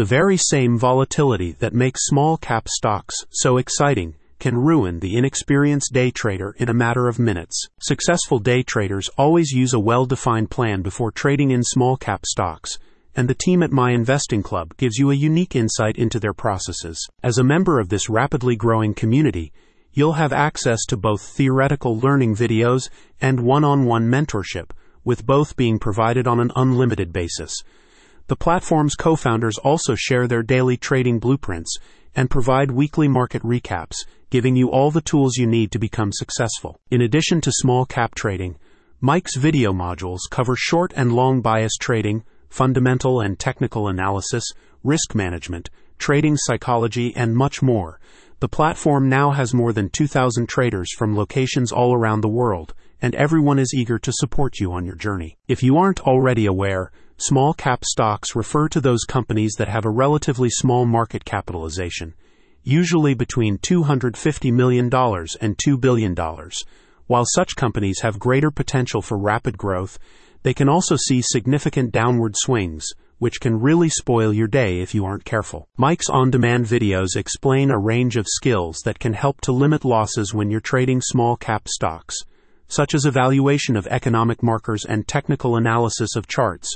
The very same volatility that makes small cap stocks so exciting can ruin the inexperienced day trader in a matter of minutes. Successful day traders always use a well defined plan before trading in small cap stocks, and the team at My Investing Club gives you a unique insight into their processes. As a member of this rapidly growing community, you'll have access to both theoretical learning videos and one on one mentorship, with both being provided on an unlimited basis. The platform's co founders also share their daily trading blueprints and provide weekly market recaps, giving you all the tools you need to become successful. In addition to small cap trading, MIC's video modules cover short and long bias trading, fundamental and technical analysis, risk management, trading psychology, and much more. The platform now has more than 2,000 traders from locations all around the world, and everyone is eager to support you on your journey. If you aren't already aware, small cap stocks refer to those companies that have a relatively small market capitalization, usually between $250 million and $2 billion. While such companies have greater potential for rapid growth, they can also see significant downward swings, which can really spoil your day if you aren't careful. MIC's on demand videos explain a range of skills that can help to limit losses when you're trading small cap stocks, such as evaluation of economic markers and technical analysis of charts.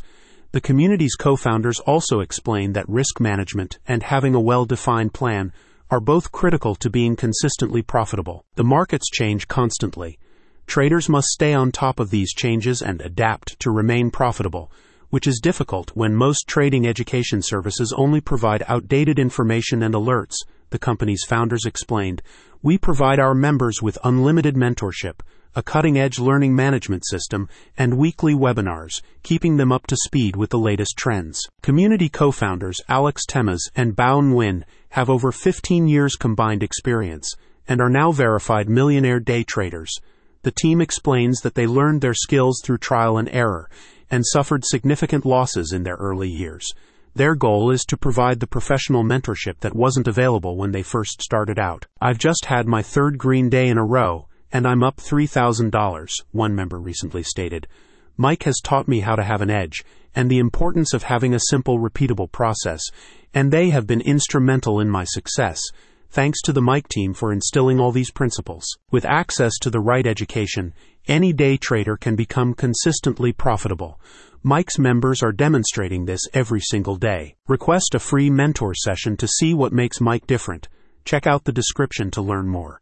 The community's co founders also explain that risk management and having a well defined plan are both critical to being consistently profitable. The markets change constantly. Traders must stay on top of these changes and adapt to remain profitable which is difficult when most trading education services only provide outdated information and alerts, the company's founders explained. We provide our members with unlimited mentorship, a cutting edge learning management system, and weekly webinars, keeping them up to speed with the latest trends. Community co founders Alex Temas and Bao Nguyen have over 15 years combined experience and are now verified millionaire day traders. The team explains that they learned their skills through trial and error and suffered significant losses in their early years. Their goal is to provide the professional mentorship that wasn't available when they first started out. I've just had my third green day in a row, and I'm up $3,000, one member recently stated. MIC has taught me how to have an edge and the importance of having a simple, repeatable process, and they have been instrumental in my success. Thanks to the MIC team for instilling all these principles. With access to the right education, any day trader can become consistently profitable. MIC's members are demonstrating this every single day. Request a free mentor session to see what makes MIC different. Check out the description to learn more.